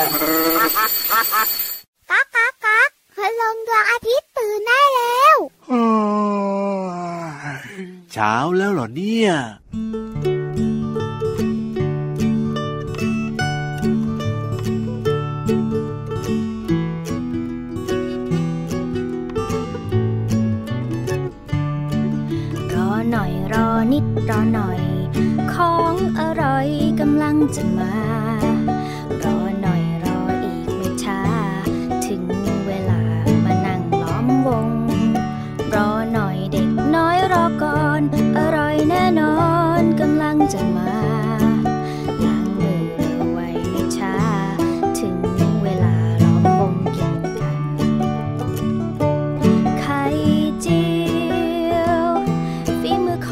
ก๊ากก๊ากก๊ากพลงดวงอาทิตย์ตื่นได้แล้วเช้าแล้วเหรอเนี่ยรอหน่อยรอนิดรอหน่อย ของอร่อยกำลังจะมา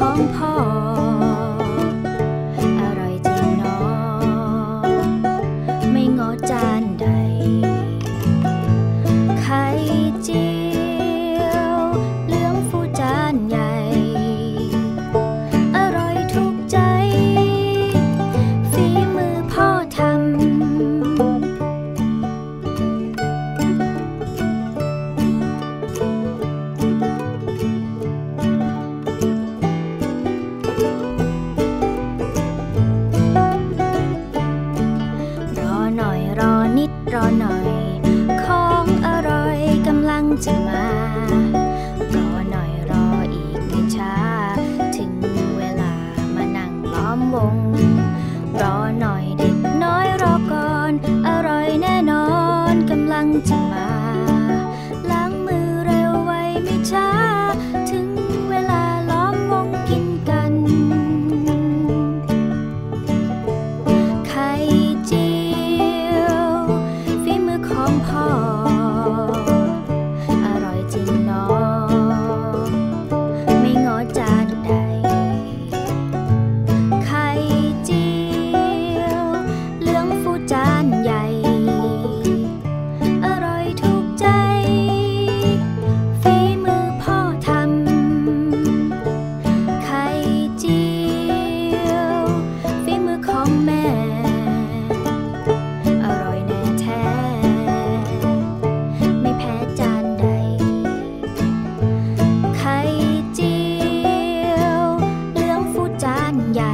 ของพ่ออ ใหญ่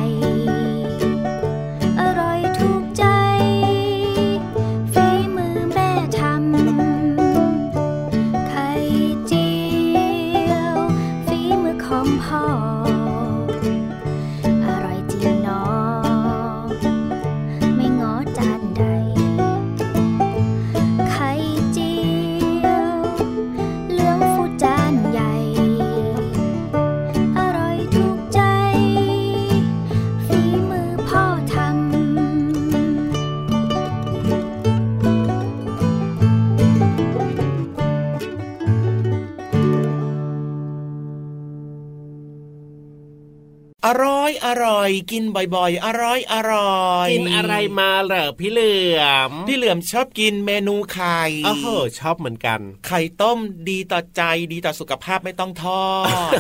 อร่อยอร่อยกินบ่อยๆ อร่อยอร่อยกินอะไรมาเหรอพี่เหลือมพี่เหลือมชอบกินเมนูไข่โอ้โหชอบเหมือนกัน ไข่ต้มดีต่อใจดีต่อสุขภาพไม่ต้องทอด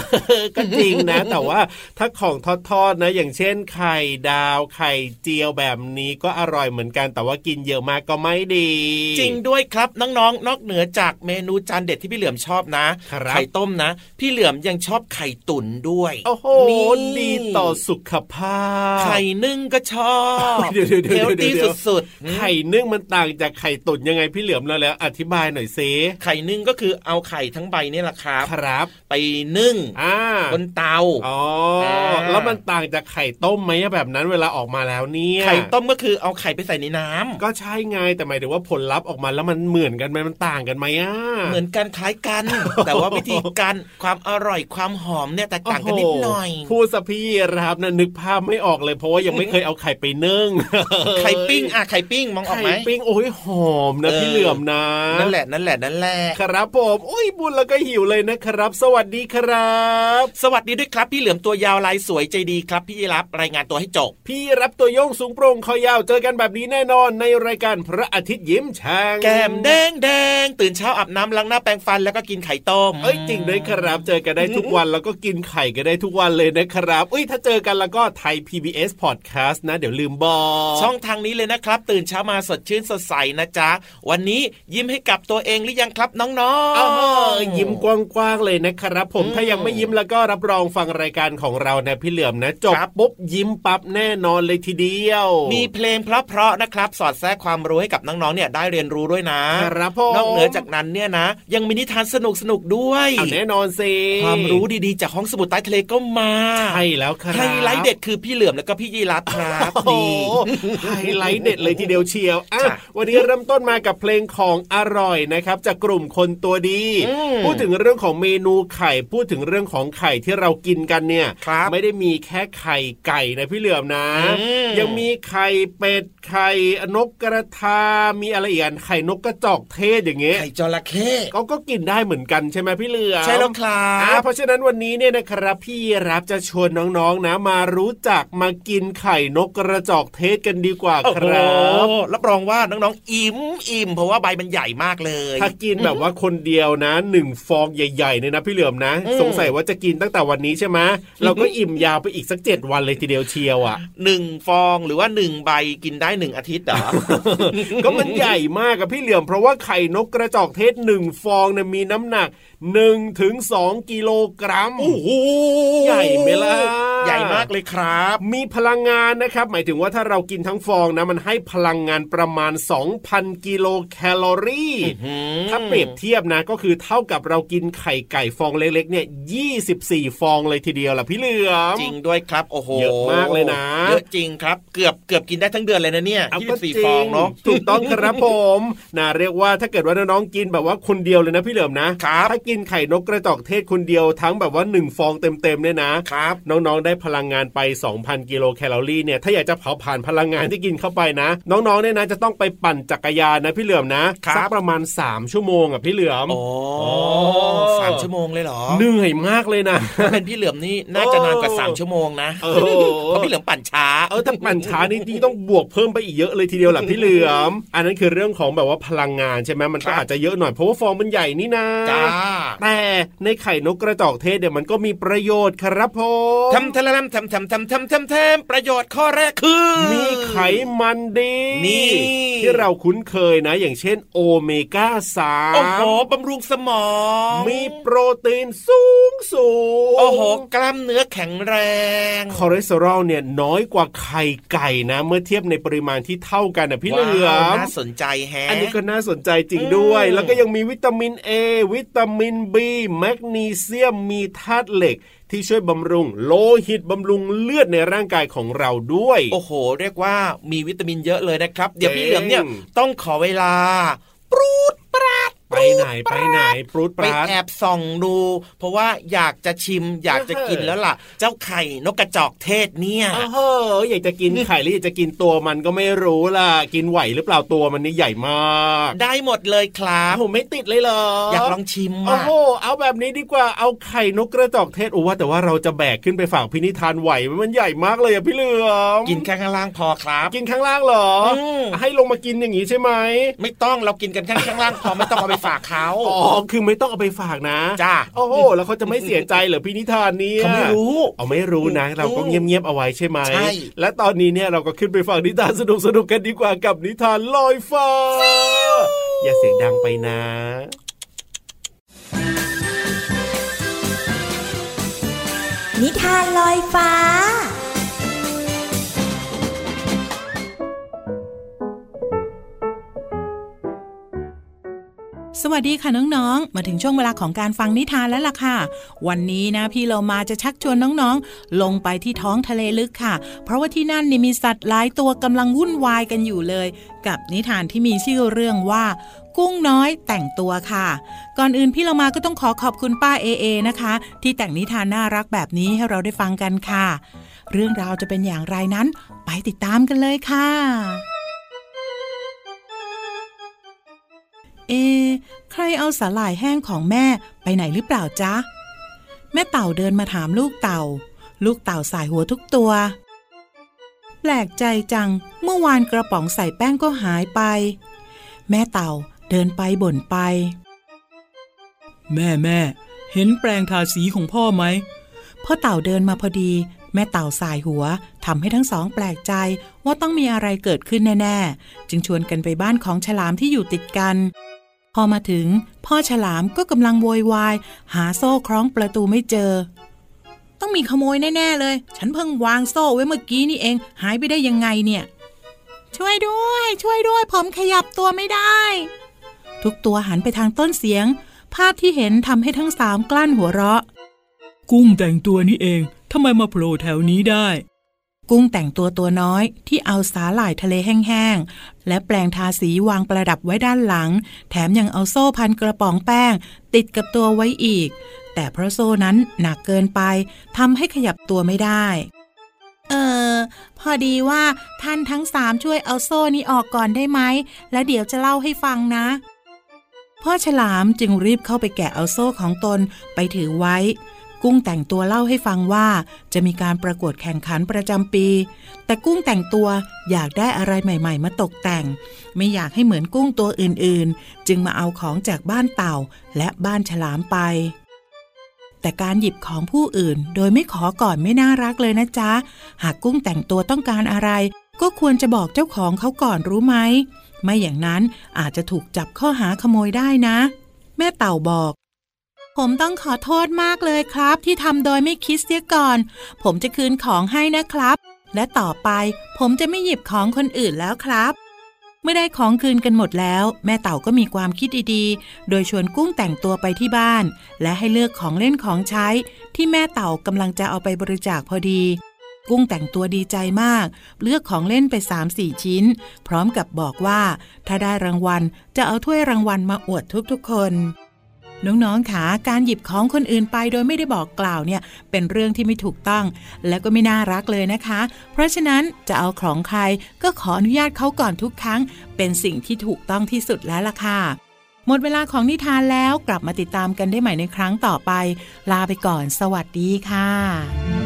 ก็จริงนะ แต่ว่าถ้าของทอดๆนะ อย่างเช่น ไข่ดาวไข่เจียวแบบนี้ก็อร่อยเหมือนกัน แต่ว่ากินเยอะมากก็ไม่ดี จริงด้วยครับน้องๆ นอกเหนือจากเมนูจานเด็ดที่พี่เหลือมชอบนะครับไข่ต้มนะ พี่เหลือมยังชอบไข่ตุ๋นด้วย โอ้โหนี่ดีต่อสุขภาพ ไข่นึ่งก็ชอบเดี๋ยวๆๆๆเฮลตี้สุดๆ ไข่นึ่งมันต่างจากไข่ตุ๋นยังไงพี่เหลือมเราแล้ว อธิบายหน่อยซิไข่นึ่งก็คือเอาไข่ทั้งใบนี่แหละครับครับ ไปนึ่งอ่าบนเตาอ๋ออ่าแล้วมันต่างจากไข่ต้มไหมอะแบบนั้นเวลาออกมาแล้วเนี่ยไข่ต้มก็คือเอาไข่ไปใส่ในน้ำก็ใช่ไงแต่หมายถึงว่าผลลัพธ์ออกมาแล้วมันเหมือนกันไหมมันต่างกันไหมอะเหมือนกันคล้ายกัน แต่ว่าวิธีการความอร่อยความหอมเนี่ยแตกต่างกันนิดหน่อยโโพูดสะพี่รับนะนึกภาพไม่ออกเลยเพราะว่ายังไม่เคยเอาไข่ไปนึ่งไข่ปิ้งอะไข่ปิ้งมองออกไหมไข่ปิ้งโอ้ยหอมนะเออพี่เหลือมนะนั่นแหละนั่นแหละนั่นแหละครับผมโอ้ยบุญแล้วก็หิวเลยนะครับ สวัสดีครับ สวัสดีด้วยครับ พี่เหลือมตัวยาวลายสวยใจดีครับ พี่รับรายงานตัวให้จบพี่รับตัวโยงสูงโปร่งคอยาวเจอกันแบบนี้แน่นอนในรายการพระอาทิตย์ยิ้มช่างแก้มแดงแดงตื่นเช้าอาบน้ำล้างหน้าแปรงฟันแล้วก็กินไข่ต้มเอ้ยจริงด้วยครับ เจอกันได้ทุกวันแล้วก็กินไข่กันได้ทุกวันเลยนะครับเอ้ยถ้าเจอกันกันแล้วก็ไทย PBS Podcast นะ เดี๋ยวลืมบอกช่องทางนี้เลยนะครับ ตื่นเช้ามาสดชื่นสดใสนะจ๊ะ วันนี้ยิ้มให้กับตัวเองหรือยังครับน้องๆอ้าวยิ้มกว้างๆเลยนะครับผมอืมถ้ายังไม่ยิ้มแล้วก็รับรองฟังรายการของเรานะพี่เหลือมนะจบครับปุ๊บยิ้มปั๊บแน่นอนเลยทีเดียว มีเพลงเพราะๆนะครับ สอดแทรกความรู้ให้กับน้องๆเนี่ยได้เรียนรู้ด้วยนะครับผมนอกเหนือจากนั้นเนี่ยนะ ยังมีนิทานสนุกๆด้วยเอาแน่นอนสิความรู้ดีๆ จากห้องสมุดใต้ทะเลก็มาใช่แล้วครับไฮไลท์เด็ดคือพี่เหลือมแล้วก็พี่ยีราฟครับโอ้โหนี่ไฮไลท์เด็ดเลยทีเดียวเชียวอะจ้ะวันนี้เริ่มต้นมากับเพลงของอร่อยนะครับ จากกลุ่มคนตัวดีอืมพูดถึงเรื่องของเมนูไข่พูดถึงเรื่องของไข่ที่เรากินกันเนี่ยครับไม่ได้มีแค่ไข่ไก่นะพี่เหลือมนะอืมยังมีไข่เป็ดไข่นกกระทา มีอะไรอีกอันไข่นกกระจอกเทศอย่างเงี้ยไข่จระเข้เขาก็กินได้เหมือนกันใช่ไหมพี่เหลือมใช่แล้วครัอ่าบเพราะฉะนั้นวันนี้เนี่ยนะครับพี่รับจะชวนน้องๆนะมารู้จักมากินไข่นกกระจอกเทศกันดีกว่าโอ้คโหรับรับรองว่าน้องๆอิ่มอิ่มเพราะว่าใบมันใหญ่มากเลย ถ้ากินแบบว่าคนเดียวนะหนึ่งฟองใหญ่ๆเนี่ยนะพี่เหลือมนะอืมสงสัยว่าจะกินตั้งแต่วันนี้ใช่ไหมเราก็อิ่มยาวไปอีกสักเจ็ดวันเลยทีเดียวเชียวอะหนึ่งฟองหรือว่าหนึ่งใบกินได้หนึ่งอาทิตย์เหรอก็มันใหญ่มากอะพี่เหลือมเพราะว่าไข่นกกระจอกเทศหนึ่งฟองเนี่ยมีน้ำหนักหนึ่งถึงสองกิโลกรัมโอ้โหใหญ่ไหมล่ะใหญ่มากเลยครับ มีพลังงานนะครับ หมายถึงว่าถ้าเรากินทั้งฟองนะมันให้พลังงานประมาณ 2,000 กิโลแคลอรี่ถ้าเปรียบเทียบนะก็คือเท่ากับเรากินไข่ไก่ฟองเล็กๆเนี่ย24 ฟองเลยทีเดียวล่ะพี่เหลือมจริงด้วยครับโอ้โหเยอะมากเลยนะเยอะจริงครับเกือบเกือบกินได้ทั้งเดือนเลยนะเนี่ยเอายี่ก็สิบสี่จริฟองเนาะถูกต้องครับผมนะเรียกว่าถ้าเกิดว่าน้องๆกินแบบว่าคนเดียวเลยนะพี่เหลือมนะครับถ้ากินไข่นกกระจอกเทศคนเดียวทั้งแบบว่าหนึ่งฟองเต็มๆเนี่ยนะครับน้องๆได้พลังงานไป 2,000 กิโลแคลอรี่เนี่ยถ้าอยากจะเผาผ่านพลังงานที่กินเข้าไปนะ น้องๆเนี่ยนะจะต้องไปปั่นจักรยานนะพี่เหลือมนะครับสักประมาณ 3 ชั่วโมงอะพี่เหลือมโอ้สามชั่วโมงเลยเหรอเหนื่อยมากเลยนะถ้าเป็นพี่เหลือมนี่น่าจะนานกว่าสามชั่วโมงนะเออเพราะพี่เหลือมปั่นช้าเออถ้าปั่นช้านี่นี่ต้องบวกเพิ่มไปอีกเยอะเลยทีเดียวแหละพี่เหลือม อันนั้นคือเรื่องของแบบว่าพลังงานใช่ไหมมันครัก็บอาจจะเยอะหน่อยเพราะว่าฟองมันใหญ่นี่นะจ้าแต่ในไข่นกกระจอกเทศเนี่ยมันก็มีประโยชน์ครับผมทำทะเลมทำทำทำทำทำทำประโยชน์ข้อแรกคือ มีไขมันดีนี่ที่เราคุ้นเคยนะ อย่างเช่นโอเมก้าสามโอ้โหบำรุงสมอง มีโปรตีนสูงสูงโอ้โหกล้ามเนื้อแข็งแรง คอเลสเตอรอลเนี่ยน้อยกว่าไข่ไก่นะ เมื่อเทียบในปริมาณที่เท่ากันนะพี่เหลือมน่าสนใจแฮะอันนี้ก็น่าสนใจจริงด้วย แล้วก็ยังมีวิตามิน A วิตามิน B แมกนีเซียมมีธาตุเหล็ก ที่ช่วยบำรุงโลหิตบำรุงเลือดในร่างกายของเราด้วย โอ้โห เรียกว่ามีวิตามินเยอะเลยนะครับ เดี๋ยวพี่เจ๋งเหลือมเนี่ยต้องขอเวลาปรูดปราด ไปไหนไปไหนปรุดปไปราดแอบส่องดู เพราะว่าอยากจะชิมอยากจะกินแล้วล่ะ เจ้าไข่นกกระจอกเทศเนี่ยเอออยากจะกินไข่หรืออยากจะกินตัวมันก็ไม่รู้ล่ะ กินไหวหรือเปล่าตัวมันนี่ใหญ่มาก ได้หมดเลยครับผมไม่ติดเลยเหรอออยากลองชิมโอ้อะโหเอาแบบนี้ดีกว่าเอาไข่นกกระจอกเทศโอ้ว่าแต่ว่าเราจะแบกขึ้นไปฝากพินิธานไหวไหมมันใหญ่มากเลยอะพี่เหลือมกินแค่ข้างล่างพอครับ กินข้างล่างเหรออมให้ลงมากินอย่างนี้ใช่ไหมไม่ต้องเรากินกันแค่ข้างล่างพอไม่ต้องเอาไปฝากเขาอ๋อคือไม่ต้องเอาไปฝากนะจ้าโอ้โหแล้วเขาจะไม่เสียใจเหรอพี่นิทานเนี่ยเขาไม่รู้เอาไม่รู้นะ เราก็เงียบๆเอาไว้ใช่ไหมใช่และตอนนี้เนี่ยเราก็ขึ้นไปฟังนิทานสนุกๆกันดีกว่ากับนิทานลอยฟ้า อย่าเสียงดังไปนะนิทานลอยฟ้า สวัสดีค่ะน้องๆ มาถึงช่วงเวลาของการฟังนิทานแล้วล่ะค่ะ วันนี้นะพี่เรามาจะชักชวนน้องๆ ลงไปที่ท้องทะเลลึกค่ะ เพราะว่าที่นั่นนี่มีสัตว์หลายตัวกำลังวุ่นวายกันอยู่เลย กับนิทานที่มีชื่อเรื่องว่า กุ้งน้อยแต่งตัวค่ะ ก่อนอื่นพี่เรามาก็ต้องขอขอบคุณป้าเอเอนะคะ ที่แต่งนิทานน่ารักแบบนี้ให้เราได้ฟังกันค่ะ เรื่องราวจะเป็นอย่างไรนั้น ไปติดตามกันเลยค่ะ เอะใครเอาสาหร่ายแห้งของแม่ไปไหนหรือเปล่าจ๊ะ แม่เต่าเดินมาถามลูกเต่า ลูกเต่าสายหัวทุกตัว แปลกใจจัง เมื่อวานกระป๋องใส่แป้งก็หายไป แม่เต่าเดินไปบ่นไป แม่แม่เห็นแปลงทาสีของพ่อไหมพ่อเต่าเดินมาพอดี แม่เต่าสายหัวทำให้ทั้งสองแปลกใจว่าต้องมีอะไรเกิดขึ้นแน่ๆ จึงชวนกันไปบ้านของฉลามที่อยู่ติดกัน พอมาถึง พ่อฉลามก็กำลังโวยวาย หาโซ่คล้องประตูไม่เจอ ต้องมีขโมยแน่ๆเลย ฉันเพิ่งวางโซ่ไว้เมื่อกี้นี่เอง หายไปได้ยังไงเนี่ย ช่วยด้วย ช่วยด้วย ผมขยับตัวไม่ได้ ทุกตัวหันไปทางต้นเสียง ภาพที่เห็นทำให้ทั้งสามกลั้นหัวเราะกุ้งแต่งตัวนี่เอง ทำไมมาโผล่แถวนี้ได้ กุ้งแต่งตัวตัวน้อยที่เอาสาหร่ายทะเลแห้งๆ และแปลงทาสีวางประดับไว้ด้านหลัง แถมยังเอาโซ่พันกระป๋องแป้ง ติดกับตัวไว้อีก แต่เพราะโซ่นั้นหนักเกินไปทำให้ขยับตัวไม่ได้ เออ พอดีว่าท่านทั้งสามช่วยเอาโซ่นี้ออกก่อนได้ไหม แล้วเดี๋ยวจะเล่าให้ฟังนะพ่อฉลามจึงรีบเข้าไปแกะเอาโซ่ของตนไปถือไว้ กุ้งแต่งตัวเล่าให้ฟังว่าจะมีการประกวดแข่งขันประจำปี แต่กุ้งแต่งตัวอยากได้อะไรใหม่ ๆ มาตกแต่ง ไม่อยากให้เหมือนกุ้งตัวอื่นๆ จึงมาเอาของจากบ้านเต่าและบ้านฉลามไป แต่การหยิบของผู้อื่น โดยไม่ขอก่อนไม่น่ารักเลยนะจ๊ะ หากกุ้งแต่งตัวต้องการอะไร ก็ควรจะบอกเจ้าของเขาก่อนรู้ไหม ไม่อย่างนั้นอาจจะถูกจับข้อหาขโมยได้นะ แม่เต่าบอก ผมต้องขอโทษมากเลยครับ ที่ทำโดยไม่คิดเสียก่อน ผมจะคืนของให้นะครับ และต่อไปผมจะไม่หยิบของคนอื่นแล้วครับ เมื่อได้ของคืนกันหมดแล้ว แม่เต่าก็มีความคิดดีๆ โดยชวนกุ้งแต่งตัวไปที่บ้าน และให้เลือกของเล่นของใช้ ที่แม่เต่ากำลังจะเอาไปบริจาคพอดีกุ้งแต่งตัวดีใจมาก เลือกของเล่นไป3-4ชิ้น พร้อมกับบอกว่า ถ้าได้รางวัลจะเอาถ้วยรางวัลมาอวดทุกๆคน น้องๆคะการหยิบของคนอื่นไปโดยไม่ได้บอกกล่าวเนี่ยเป็นเรื่องที่ไม่ถูกต้อง และก็ไม่น่ารักเลยนะคะ เพราะฉะนั้นจะเอาของใครก็ขออนุญาตเขาก่อนทุกครั้ง เป็นสิ่งที่ถูกต้องที่สุดแล้วล่ะค่ะ หมดเวลาของนิทานแล้วกลับมาติดตามกันได้ใหม่ในครั้งต่อไป ลาไปก่อน สวัสดีค่ะ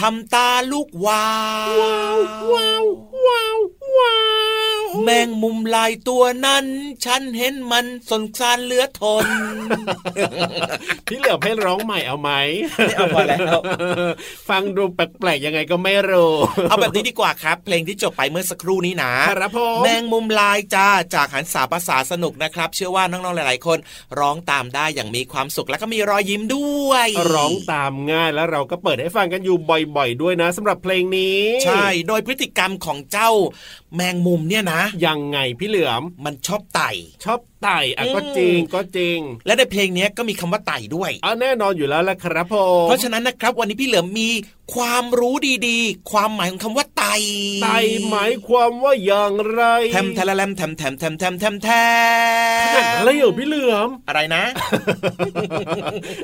ทำตาลูกวาวว้าวว้าวว้าวว้าวแมงมุมลายตัวนั้น ฉันเห็นมันสนสารเหลือทน พี่เหลือให้ร้องใหม่เอาไหมไม่เอาพอแล้ว ฟังดูแปลกๆยังไงก็ไม่รู้ เอาแบบนี้ดีกว่าครับ เพลงที่จบไปเมื่อสักครู่นี้นะครับผมแมงมุมลายจ้าจากหันสาภาษาสนุกนะครับ เชื่อว่าน้องๆหลาย ๆ คนร้องตามได้อย่างมีความสุขและก็มีรอยยิ้มด้วย ร้องตามง่ายแล้วเราก็เปิดให้ฟังกันอยู่บ่อย ๆ ด้วยนะสำหรับเพลงนี้ ใช่ โดยพฤติกรรมของเจ้า แมงมุมเนี่ยนะ ยังไงพี่เหลือมมันชอบไก่ ชอบไต่อะอืมก็จริงก็จริง และในเพลงเนี้ยก็มีคำว่าไต่ด้วยอะแน่นอนอยู่แล้วละครับผมเพราะฉะนั้นนะครับ วันนี้พี่เหลือมมีความรู้ดีๆ ความหมายของคำว่าไต่ไต่หมายความว่าอย่างไรแทมแทละแลมแทมแทมแทมแทมแทมแทอะไรเหรอพี่เหลือมอะไรนะ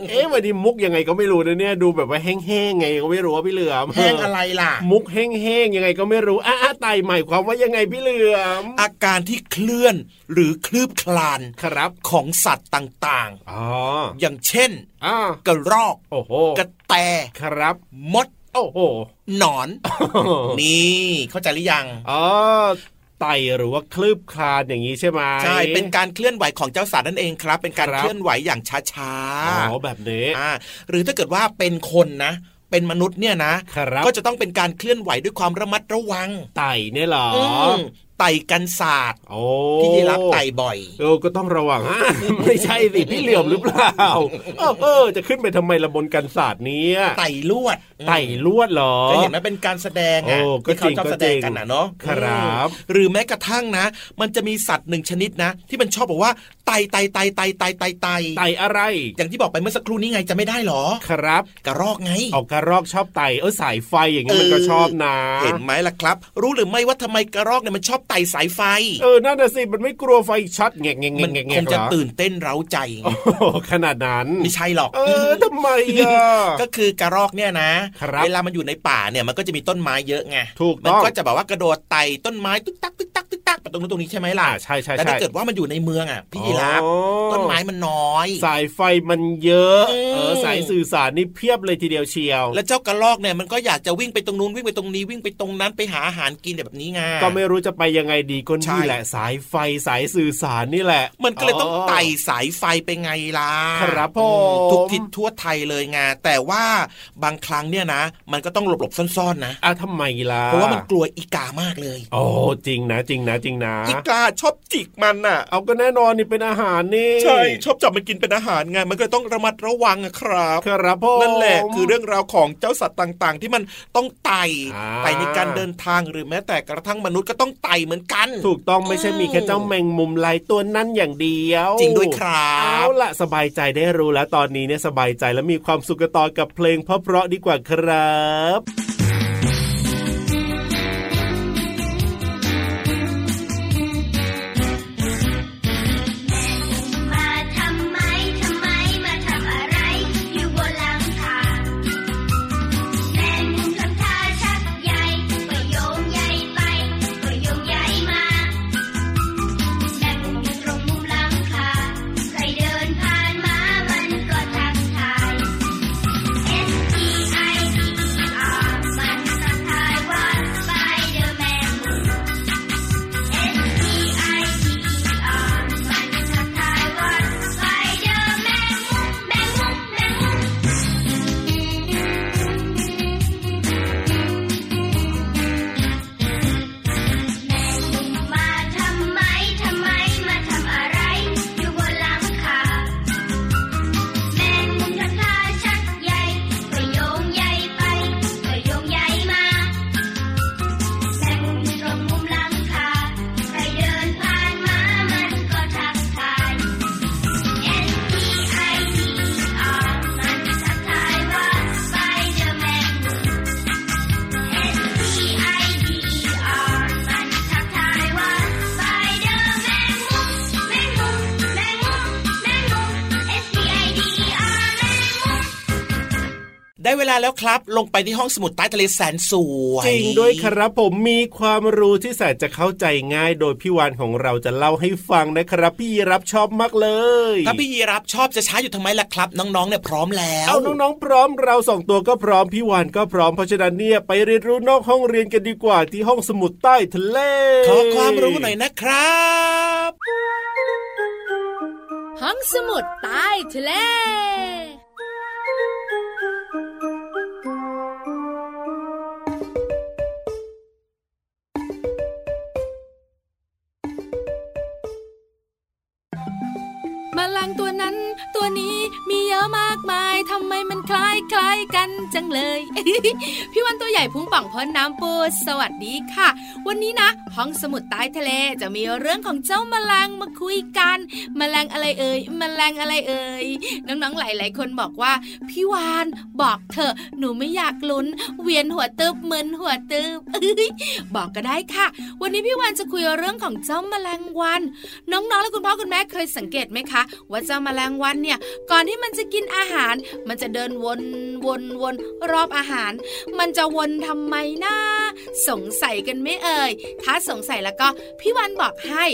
เอ๊ะวันนี้มุกยังไงก็ไม่รู้นะเนี่ยดูแบบว่าแห้งๆไงก็ไม่รู้ว่าพี่เหลือมแห้งอะไรล่ะ มุกแห้งๆยังไงก็ไม่รู้อะอะไต่หมายความว่ายังไงพี่เหลือมอาการที่เคลื่อนหรือคลืบคลานครับของสัตว์ต่างอ๋อๆอย่างเช่นอ่ากระรอกโอ้โหกระแตครับมด โอ้โหหนอน นี่เข้าใจหรือยังอ๋อไต่หรือว่าคลืบคลานอย่างนี้ใช่ไหมใช่เป็นการเคลื่อนไหวของเจ้าสัตว์นั่นเองครับ เป็นการครับเคลื่อนไหวอย่างช้าอ๋อแบบนี้ๆอ่าหรือถ้าเกิดว่าเป็นคนนะเป็นมนุษย์เนี่ยนะครับก็จะต้องเป็นการเคลื่อนไหวด้วยความระมัดระวังไต่เนี่ยเหรอม ไต่กันศาสตร์โอ้พี่ยีรับไต่บ่อยเออก็ต้องระวังอะไม่ใช่สิพี่เหลี่ยมหรือเปล่าเออเออจะขึ้นไปทำไมละบนกันศาสตร์เนี้ยไต่ลวดไต่ลวดเหรอก็เห็นไหมเป็นการแสดงอะโอ้ก็ที่เขาจริงชอบก็แสดงกันนะเนาะครับอืมหรือแม้กระทั่งนะ มันจะมีสัตว์หนึ่งชนิดนะ ที่มันชอบบอกว่าไต่ไต่ไต่ไต่ไต่ไต่ไต่ไต่อะไร อย่างที่บอกไปเมื่อสักครู่นี้ไงจะไม่ได้หรอครับ กระรอกไงออกกระรอกชอบไต่เออสายไฟอย่างงี้มันเออก็ชอบนะเห็นไหมล่ะครับ รู้หรือไม่ว่าทำไมกระรอกเนี่ยมันชอบไต่สายไฟ เออนั่นน่ะสิมันไม่กลัวไฟช็อตแงกแงกแงมักนแงกแงคกงเหจะรอตื่นเต้นเร้าใจไงโอ้โหขนาดนั้นไม่ใช่หรอก เออทำไมอะก็คือกระรอกเนี่ยนะครับเวลามันอยู่ในป่าเนี่ยมันก็จะมีต้นไม้เยอะไงถูกมัต้องก็จะแบบว่ากระโดดไต่ต้นไม้ตุ๊กตักตุ๊ก ตักตุ๊กตักไปตรงนู้นตรงนี้ใช่ไหมล่ะอ่าใช่ใช่แต่ใช่ถ้าเกิดว่ามันอยู่ในเมืองอะพี่ยีรับอ๋อต้นไม้มันน้อย สายไฟมันเยอะอืมเออสายสื่อสารนี่เพียบเลยทีเดียวเชียว แล้วเจ้ากระรอกเนี่ยมันก็อยากจะวิ่งไปตรงนู้นวิ่งไปตรงนี้วิ่งไปตรงนั้นไปหาอาหารกินแบบนี้ไงก็ไม่รู้จะไปยังไงดีก็ใช่นี่แหละ สายไฟสายสื่อสารนี่แหละ มันก็เลยต้องไต่สายไฟไปไงล่ะครับผมอืทุกทิศทั่วไทยเลยไงแต่ว่าบางครั้งเนี่ยนะ มันก็ต้องหลบๆซ่อนๆนะอะทำไมล่ะเพราะว่ามันกลัวอีกามากเลย โอ้จริงนะจริงนะจริงนะอีกาชอบจิกมันน่ะ เอาก็แน่นอนนี่เป็นอาหารนี่ ใช่ ชอบจับมันกินเป็นอาหารไงมันก็เลยต้องระมัดระวังอะครับครับผมนั่นแหละคือเรื่องราวของเจ้าสัตว์ต่างๆ ที่มันต้องไต่อ่าไต่ในการเดินทางหรือแม้แต่กระทั่งมนุษย์ก็ต้องไต่เหมือนกัน ถูกต้องไม่ใช่มีแค่เจ้าแมงมุมลายตัวนั้นอย่างเดียว จริงด้วยครับเอาละสบายใจได้รู้แล้วตอนนี้เนี่ยสบายใจและมีความสุขกันต่อกับเพลงเพราะๆดีกว่าครับ ได้เวลาแล้วครับ ลงไปที่ห้องสมุดใต้ทะเลแสนสวยจริงด้วยครับผมมีความรู้ที่แสนจะเข้าใจง่าย โดยพี่วานของเราจะเล่าให้ฟังนะครับ พี่รับชอบมากเลย ถ้าพี่รับชอบจะช้าอยู่ทำไมล่ะครับ น้องๆเนี่ยพร้อมแล้วเอาน้องๆพร้อมเราสองตัวก็พร้อมพี่วานก็พร้อมเพราะฉะนั้นเนี่ยไปเรียนรู้นอกห้องเรียนกันดีกว่าที่ห้องสมุดใต้ทะเลขอความรู้หน่อยนะครับห้องสมุดใต้ทะเล ลังตัวนั้น ตัวนี้มีเยอะมากมายทำไมมันคล้ายคล้ายกันจังเลย พี่วันตัวใหญ่พุงป่องพ้นน้ำปูสวัสดีค่ะ วันนี้นะ ห้องสมุดใต้ทะเลจะมีเรื่องของเจ้าแมลงมาคุยกันแมลงอะไรเอ่ยแมลงอะไรเอ่ยน้องๆหลาย ๆ คนบอกว่า พี่วานบอกเถอะหนูไม่อยากลุ้น เวียนหัวตึบมึนหัวตึบบอกก็ได้ค่ะ วันนี้พี่วานจะคุยเรื่องของเจ้าแมลงวัน น้องๆและคุณพ่อคุณแม่เคยสังเกตไหมคะว่าเจ้าแมลงวันเนี่ยก่อนที่มันจะกินอาหาร มันจะเดินวนวนวนรอบอาหาร มันจะวนทำไมนะสงสัยกันไม่เอ่ยถ้าสงสัยแล้วก็พี่วันบอกให้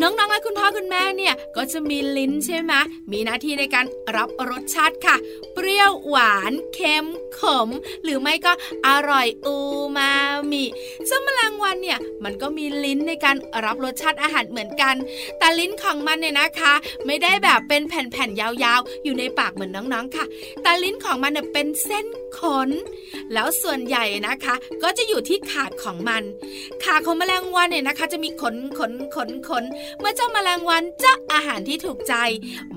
น้องๆและคุณพ่อคุณแม่เนี่ยก็จะมีลิ้นใช่ไหมมีหน้าที่ในการรับรสชาติค่ะ เปรี้ยวหวานเค็มขม หรือไม่ก็อร่อยอูมามิเจ้าแมลงวันเนี่ยมันก็มีลิ้นในการรับรสชาติอาหารเหมือนกัน แต่ลิ้นของมันเนี่ยนะคะ ไม่ได้แบบเป็นแผ่นๆยาวๆ อยู่ในปากเหมือนน้องๆค่ะ แต่ลิ้นของมันเนี่ยเป็นเส้น ขน แล้วส่วนใหญ่นะคะ ก็จะอยู่ที่ขาของมัน ขาของแมลงวันเนี่ยนะคะ จะมีขนขนขนขนเมื่อเจ้าแมลงวันเจาะอาหารที่ถูกใจ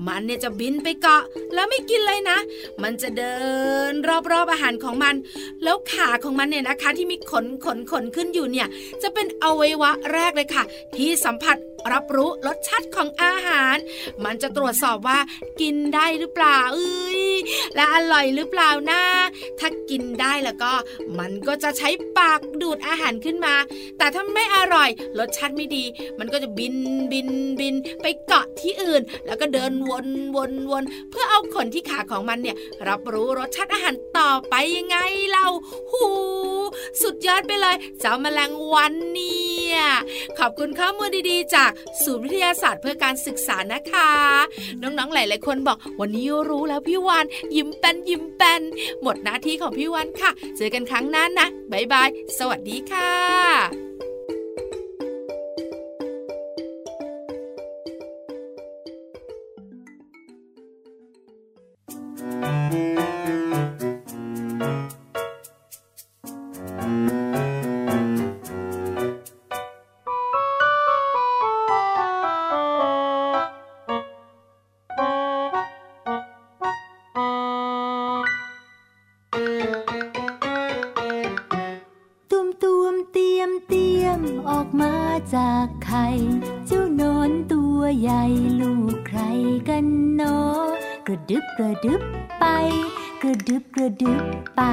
มันเนี่ยจะบินไปเกาะ แล้วไม่กินเลยนะ มันจะเดินรอบๆอาหารของมัน แล้วขาของมันเนี่ยนะคะ ที่มีขนขนขนขึ้นอยู่เนี่ย จะเป็นอวัยวะแรกเลยค่ะ ที่สัมผัสรับรู้รสชาติของอาหาร มันจะตรวจสอบว่ากินได้หรือเปล่าเอ้ย และอร่อยหรือเปล่านะถ้ากินได้แล้วก็ มันก็จะใช้ปากดูดอาหารขึ้นมา แต่ถ้าไม่อร่อยรสชาติไม่ดี มันก็จะบินบินบิน ไปเกาะที่อื่น แล้วก็เดินวนวนวนเพื่อเอาขนที่ขาของมันเนี่ย รับรู้รสชาติอาหารต่อไปยังไงเราหูสุดยอดไปเลยเจ้าแมลงวันเนี่ยขอบคุณข้อมูลดีๆ จากศูนย์วิทยาศาสตร์เพื่อการศึกษานะคะ น้องๆหลายๆคนบอกวันนี้รู้แล้วพี่วานยิ้มแป้นยิ้มแป้นหมดหน้าที่ของพี่วันค่ะ เจอกันครั้งหน้านะ บ๊ายบาย สวัสดีค่ะ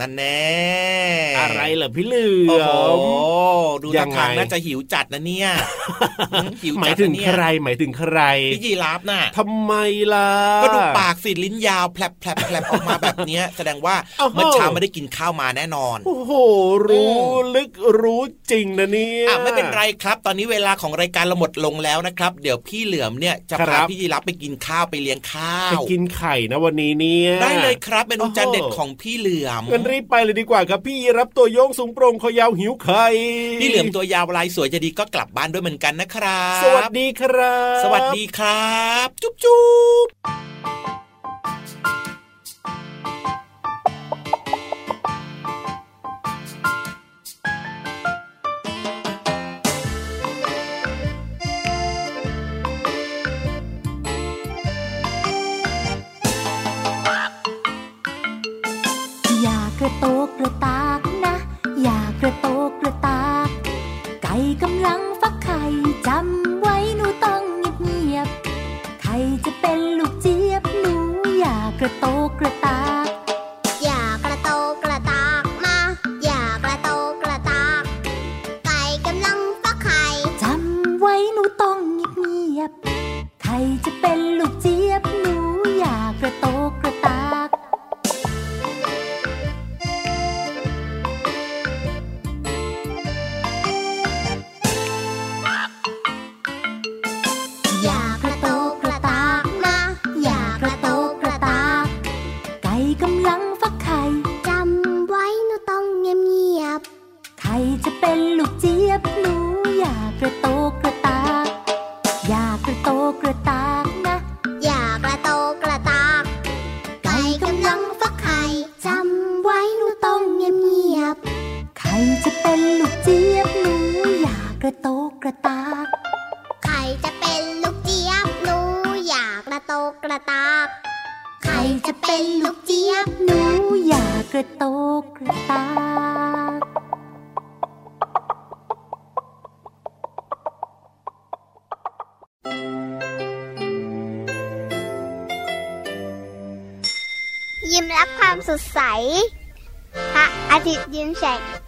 นั่นแน่อะไรเหรอพี่เหลือโอ้โหมดูยัท่างไงทางน่าจะหิวจัดนะเนี่ยหิวหมาจัยดถึงนะเนี่ใคยรหมายถึงใครพี่ยีราฟน่ะทำไมล่ะก็ดูปากสีลิ้นยาวแผลบแผลบแผลบออกมาแบบเนี้ย แสดงว่าอ้าวเมื่อเช้าไม่ได้กินข้าวมาแน่นอน โอ้โห รู้ลึกรู้จริงนะเนี่ยอะไม่เป็นไรครับ ตอนนี้เวลาของรายการเราหมดลงแล้วนะครับ เดี๋ยวพี่เหลือมเนี่ยจะครัพาบพี่ยีรับไปกินข้าวไปเลี้ยงข้าไปวกินไข่นะวันนี้เนี่ยได้เลยครับเมนูจานเด็ดโอ้โหของพี่เหลือมงั้นรีบไปเลยดีกว่าครับพี่รับตัวโยงสูงโปร่งคอยาวหิวไข่พี่เหลือมตัวยาวลายสวยจะดีก็กลับบ้านด้วยเหมือนกันนะครับ สวัสดีครับ สวัสดีครับ จุ๊บจุ๊บ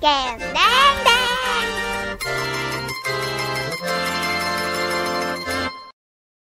ยิ้